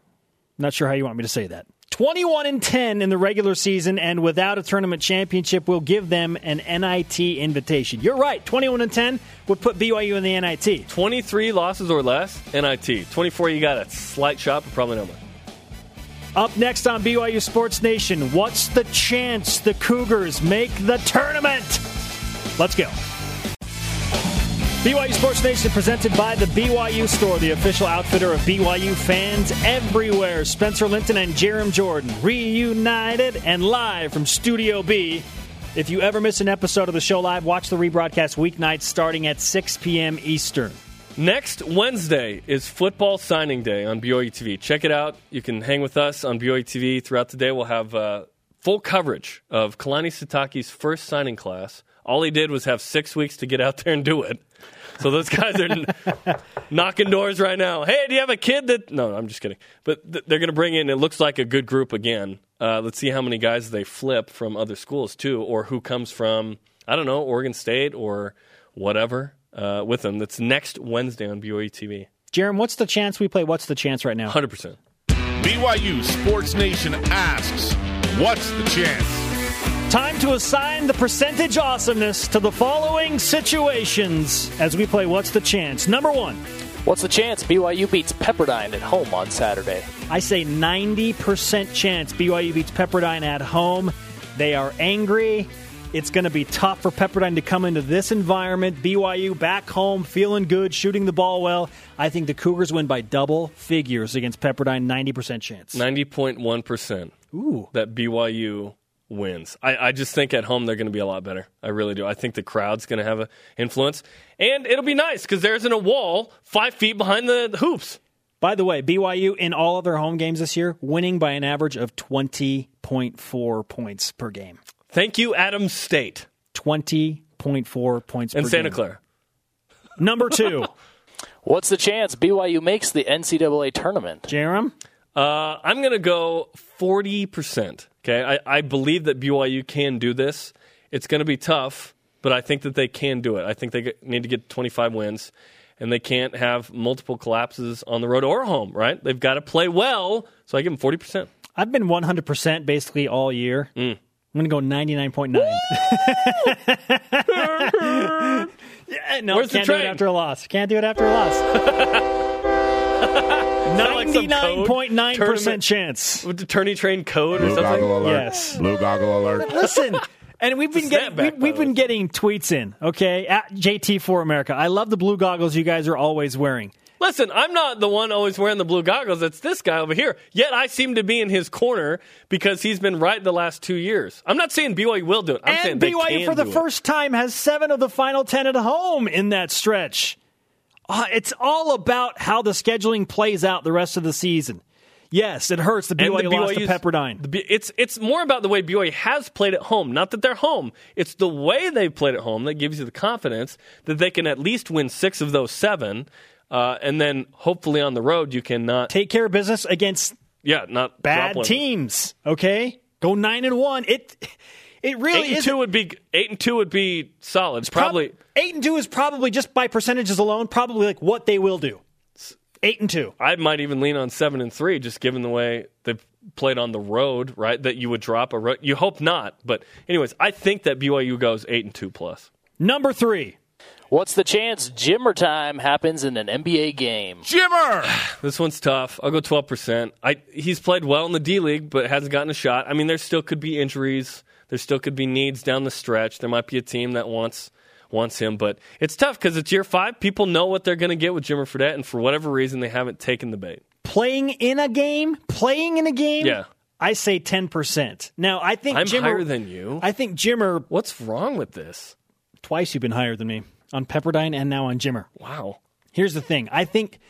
Not sure how you want me to say that. 21 and 10 in the regular season, and without a tournament championship, will give them an NIT invitation. You're right. 21 and 10 would put BYU in the NIT. 23 losses or less, NIT. 24, you got a slight shot, but probably not much. Up next on BYU Sports Nation, what's the chance the Cougars make the tournament? Let's go. BYU Sports Nation presented by the BYU Store, the official outfitter of BYU fans everywhere. Spencer Linton and Jarom Jordan reunited and live from Studio B. If you ever miss an episode of the show live, watch the rebroadcast weeknights starting at 6 p.m. Eastern. Next Wednesday is football signing day on BYU TV. Check it out. You can hang with us on BYU TV throughout the day. We'll have uh, full coverage of Kalani Sitake's first signing class. All he did was have six weeks to get out there and do it. So those guys are knocking doors right now. Hey, do you have a kid that? No, I'm just kidding. But th- they're going to bring in. It looks like a good group again. Uh, let's see how many guys they flip from other schools too, or who comes from I don't know Oregon State or whatever uh, with them. That's next Wednesday on BYU TV. Jarom, what's the chance we play? What's the chance right now? Hundred percent. BYU Sports Nation asks, "What's the chance?" Time to assign the percentage awesomeness to the following situations as we play What's the Chance? Number one. What's the chance BYU beats Pepperdine at home on Saturday? I say 90% chance BYU beats Pepperdine at home. They are angry. It's going to be tough for Pepperdine to come into this environment. BYU back home, feeling good, shooting the ball well. I think the Cougars win by double figures against Pepperdine, 90% chance. 90.1%. Ooh. That BYU wins. I, I just think at home they're going to be a lot better. I really do. I think the crowd's going to have an influence, and it'll be nice because there isn't a wall five feet behind the, the hoops. By the way, BYU in all of their home games this year, winning by an average of 20.4 points per game. Thank you, Adams State 20.4 points and per Santa game. Clara. Number two, What's the chance BYU makes the NCAA tournament? Jarom. Uh, I'm going to go 40%. Okay. I, I believe that BYU can do this. It's going to be tough, but I think that they can do it. I think they get, need to get 25 wins, and they can't have multiple collapses on the road or home, right? They've got to play well, so I give them 40%. I've been 100% basically all year. Mm. I'm going to go 99.9. yeah, no, Where's can't do it after a loss. Can't do it after a loss. like some code? 99.9% Tournament- chance. With the tourney train code or something? goggle alert. Yes. Blue goggle alert. Listen, and we've been getting we, we've been getting tweets in. Okay, at JT for America. I love the blue goggles you guys are always wearing. Listen, I'm not the one always wearing the blue goggles. It's this guy over here. Yet I seem to be in his corner because he's been right the last two years. I'm not saying BYU will do it. I'm saying and they BYU can for the do it. first time has seven of the final ten at home in that stretch. Uh, it's all about how the scheduling plays out the rest of the season. Yes, it hurts. The BYU the lost to Pepperdine. B- It's it's more about the way BYU has played at home. Not that they're home. It's the way they played at home that gives you the confidence that they can at least win six of those seven, uh, and then hopefully on the road you can not. Take care of business against yeah, not bad one of them. teams. Okay, go nine and one. It it really Eight and two would be eight and two would be solid. It's Probably eight and two is probably just by percentages alone, probably like what they will do. Eight and two. I might even lean on seven and three, just given the way they've played on the road. Right, that you would drop a. Ro- you hope not, but anyways, I think that BYU goes eight and two plus. Number three. What's the chance Jimmer time happens in an NBA game? Jimmer. This one's tough. I'll go twelve percent. I he's played well in the D League, but hasn't gotten a shot. I mean, there still could be injuries. There still could be needs down the stretch. There might be a team that wants wants him, but it's tough because it's year five. People know what they're going to get with Jimmer Fredette, and for whatever reason, they haven't taken the bait. Playing in a game, playing in a game. Yeah. I say ten percent. Now I think I'm Jimmer, higher than you. I think Jimmer. What's wrong with this? Twice you've been higher than me on Pepperdine and now on Jimmer. Wow. Here's the thing. I think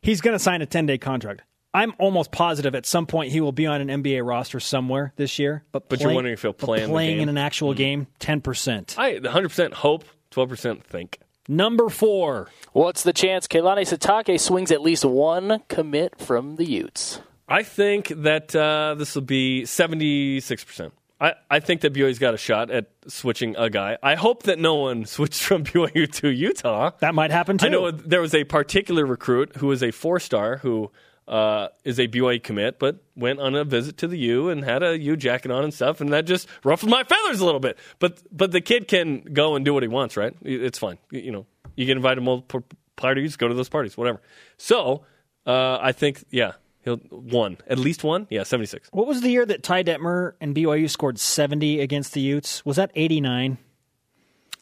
he's going to sign a 10 day contract. I'm almost positive at some point he will be on an NBA roster somewhere this year. But, But you're wondering if he'll play in playing in an actual game, 10%. I 100% hope, 12% think. Number four. What's the chance Kalani Sitake swings at least one commit from the Utes? I think that uh, this will be 76%. I, I think that BYU's got a shot at switching a guy. I hope that no one switched from BYU to Utah. That might happen too. I know there was a particular recruit who was a four star who uh, is a BYU commit, but went on a visit to the U and had a U jacket on and stuff, and that just ruffled my feathers a little bit. But but the kid can go and do what he wants, right? It's fine. You you know, you get invited to multiple parties, go to those parties, whatever. So uh, I think, yeah, he'll one at least one, yeah, seventy six. What was the year that Ty Detmer and BYU scored 70 against the Utes? Was that 89?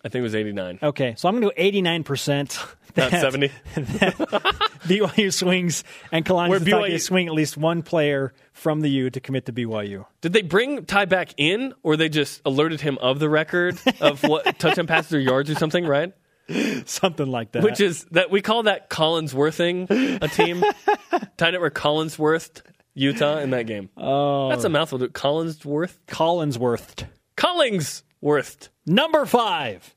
I think it was eighty nine, Okay, so I'm going to go 89%. not that seventy. BYU swings and Kalani BYU swing at least one player from the U to commit to BYU. Did they bring Ty back in, or they just alerted him of the record of what touchdown passes or yards or something, right? Something like that. Which is that we call that Collinsworthing a team. Tied up where Collinsworth, Utah in that game. Oh, that's a mouthful. dude. Collinsworth, Collinsworth. Collingsworth. Number five.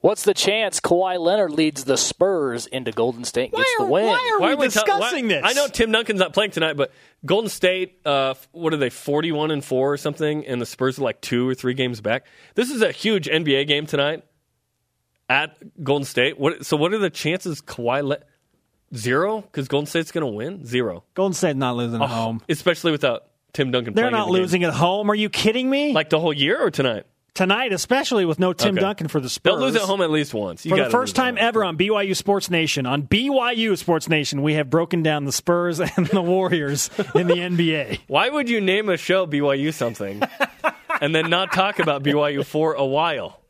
What's the chance Kawhi Leonard leads the Spurs into Golden State and gets the win? why are Why we are we ta- discussing why- this? I know Tim Duncan's not playing tonight, but Golden State, uh, what are they, forty-one and four or something, and the Spurs are like two or three games back. This is a huge NBA game tonight at Golden State. What? So, what are the chances Kawhi le- zero? Because Golden State's going to win zero, Golden State not losing at home. especially without Tim Duncan. They're playing in not the game. losing at home. Are you kidding me? like the whole year or tonight. Tonight, especially with no Tim Okay. Duncan for the Spurs. They'll lose at home at least once. You For the first time ever on BYU Sports Nation, on BYU Sports Nation, we have broken down the Spurs and the Warriors in the NBA. Why would you name a show BYU something and then not talk about BYU for a while?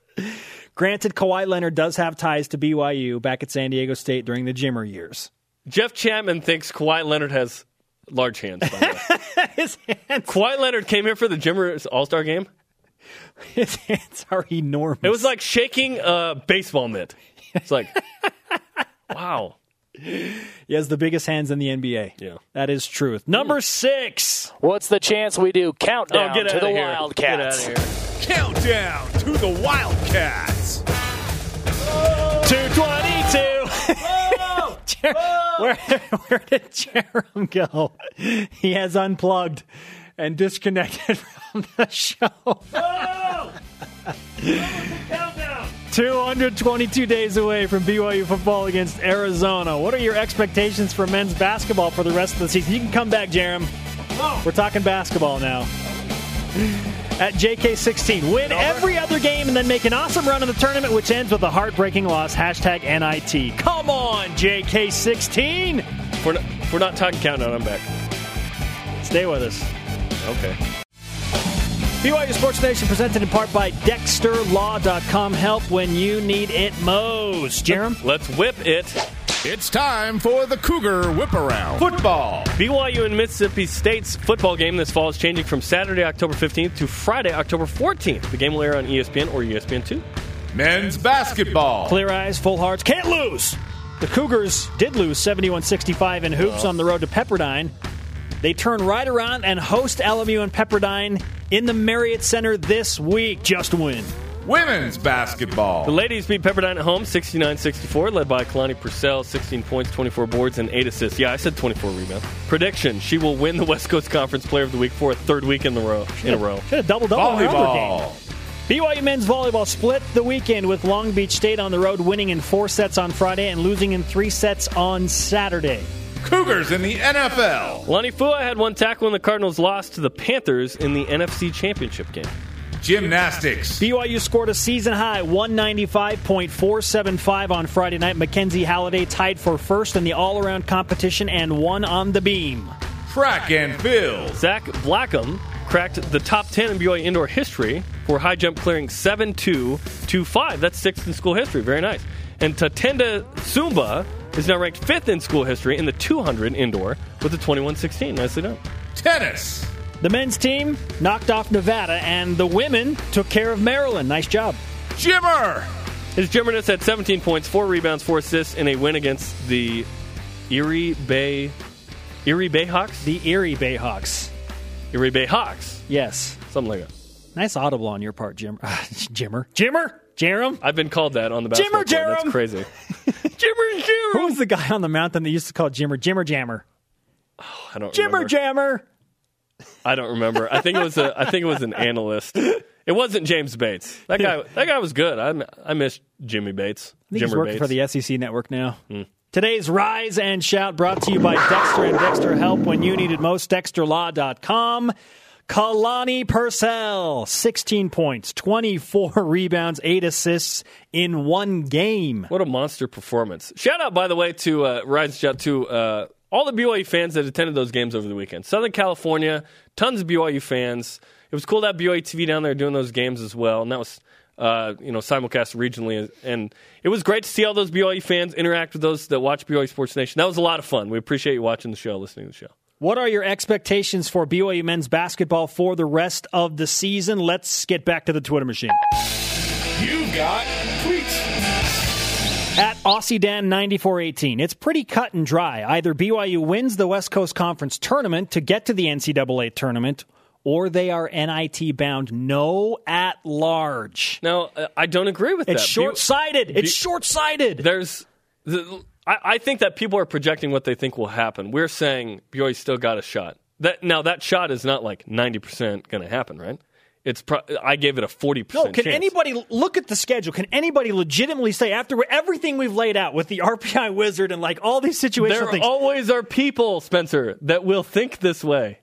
Granted, Kawhi Leonard does have ties to BYU back at San Diego State during the Jimmer years. Jeff Chapman thinks Kawhi Leonard has large hands. By the way. His hands. Kawhi Leonard came here for the Jimmers All Star game. His hands are enormous. It was like shaking a baseball mitt. It's like, wow. he has the biggest hands in the NBA. Yeah. That is truth. Number six. What's the chance we do countdown oh, get to the here. Wildcats? Get out of here. Countdown to the Wildcats. 222. Jer- where, where did Jarom go? He has unplugged and disconnected from the show. 222 days away from BYU football against Arizona. What are your expectations for men's basketball for the rest of the season? You can come back, Jarom. We're talking basketball now. At JK16, win every other game and then make an awesome run in the tournament, which ends with a heartbreaking loss. Hashtag NIT. Come on, JK16. If we're, not, we're not talking countdown, I'm back. Stay with us. Okay. BYU Sports Nation presented in part by DexterLaw.com. Help when you need it most. Jarom? Let's whip it. It's time for the Cougar Whip Around. Football. BYU and Mississippi State's football game this fall is changing from Saturday, October 15th to Friday, October 14th. The game will air on ESPN or ESPN2. Men's basketball. Clear eyes, full hearts, can't lose. The Cougars did lose 71 65 in hoops on the road to Pepperdine. They turn right around and host LMU and Pepperdine in the Marriott Center this week. Just win. Women's basketball. The ladies beat Pepperdine at home 69 64, led by Kalani Purcell, 16 points, 24 boards, and 8 assists. Yeah, I said 24 rebounds. Prediction She will win the West Coast Conference Player of the Week for a third week in, the row, in a row. Should have double double in the other. Volleyball. BYU men's volleyball split the weekend with Long Beach State on the road, winning in four sets on Friday and losing in three sets on Saturday. Cougars in the NFL. Lonnie Fua had one tackle when the Cardinals lost to the Panthers in the NFC Championship game. Gymnastics. BYU scored a season high 195.475 on Friday night. Mackenzie Halliday tied for first in the all around competition and won on the beam. Track and field. Zach Blackham cracked the top 10 in BYU indoor history for high jump clearing 7 2 2 5. That's sixth in school history. Very nice. And Tatenda Tsumba is now ranked fifth in school history in the 200 indoor with a 21 16. Nicely done. Tennis. The men's team knocked off Nevada, and the women took care of Maryland. Nice job. Jimmer. His Jimmerness had 17 points, 4 rebounds, 4 assists in a win against the Erie Bay Erie Bay Hawks? The Erie Bayhawks. Erie Bay Hawks. Yes. Something like that. Nice audible on your part, Jim. Jimmer. Jimmer? Jarom? I've been called that on the basketball Jimmer court. That's crazy. Jimmer Jarom! Who was the guy on the mountain that used to call Jimmer? Jimmer Jammer. Oh, I don't Jimmer remember. Jammer. I don't remember. I think it was a. I think it was an analyst. It wasn't James Bates. That guy. That guy was good. I I miss Jimmy Bates. I think he's working Bates. For the SEC network now. Hmm. Today's Rise and Shout brought to you by Dexter and Dexter Help when you needed most. DexterLaw.com. Kalani Purcell, 16 points, 24 rebounds, 8 assists in one game. What a monster performance! Shout out, by the way, to uh, and Shout to uh, all the BYU fans that attended those games over the weekend. Southern California, tons of BYU fans. It was cool to have BYU TV down there doing those games as well, and that was. Uh, you know, simulcast regionally, and it was great to see all those BYU fans interact with those that watch BYU Sports Nation. That was a lot of fun. We appreciate you watching the show, listening to the show. What are your expectations for BYU men's basketball for the rest of the season? Let's get back to the Twitter machine. You got tweets. At AussieDan9418, it's pretty cut and dry. Either BYU wins the West Coast Conference tournament to get to the NCAA tournament, or they are NIT bound. No at large. Now, uh, I don't agree with that. It's that. short sighted. It's B- short sighted. There's, the, I, I think that people are projecting what they think will happen. We're saying BYU still got a shot. That now that shot is not like ninety percent going to happen, right? It's pro- I gave it a forty No, percent. can chance. anybody look at the schedule? Can anybody legitimately say after everything we've laid out with the RPI wizard and like all these situational There things? always are people, Spencer, that will think this way.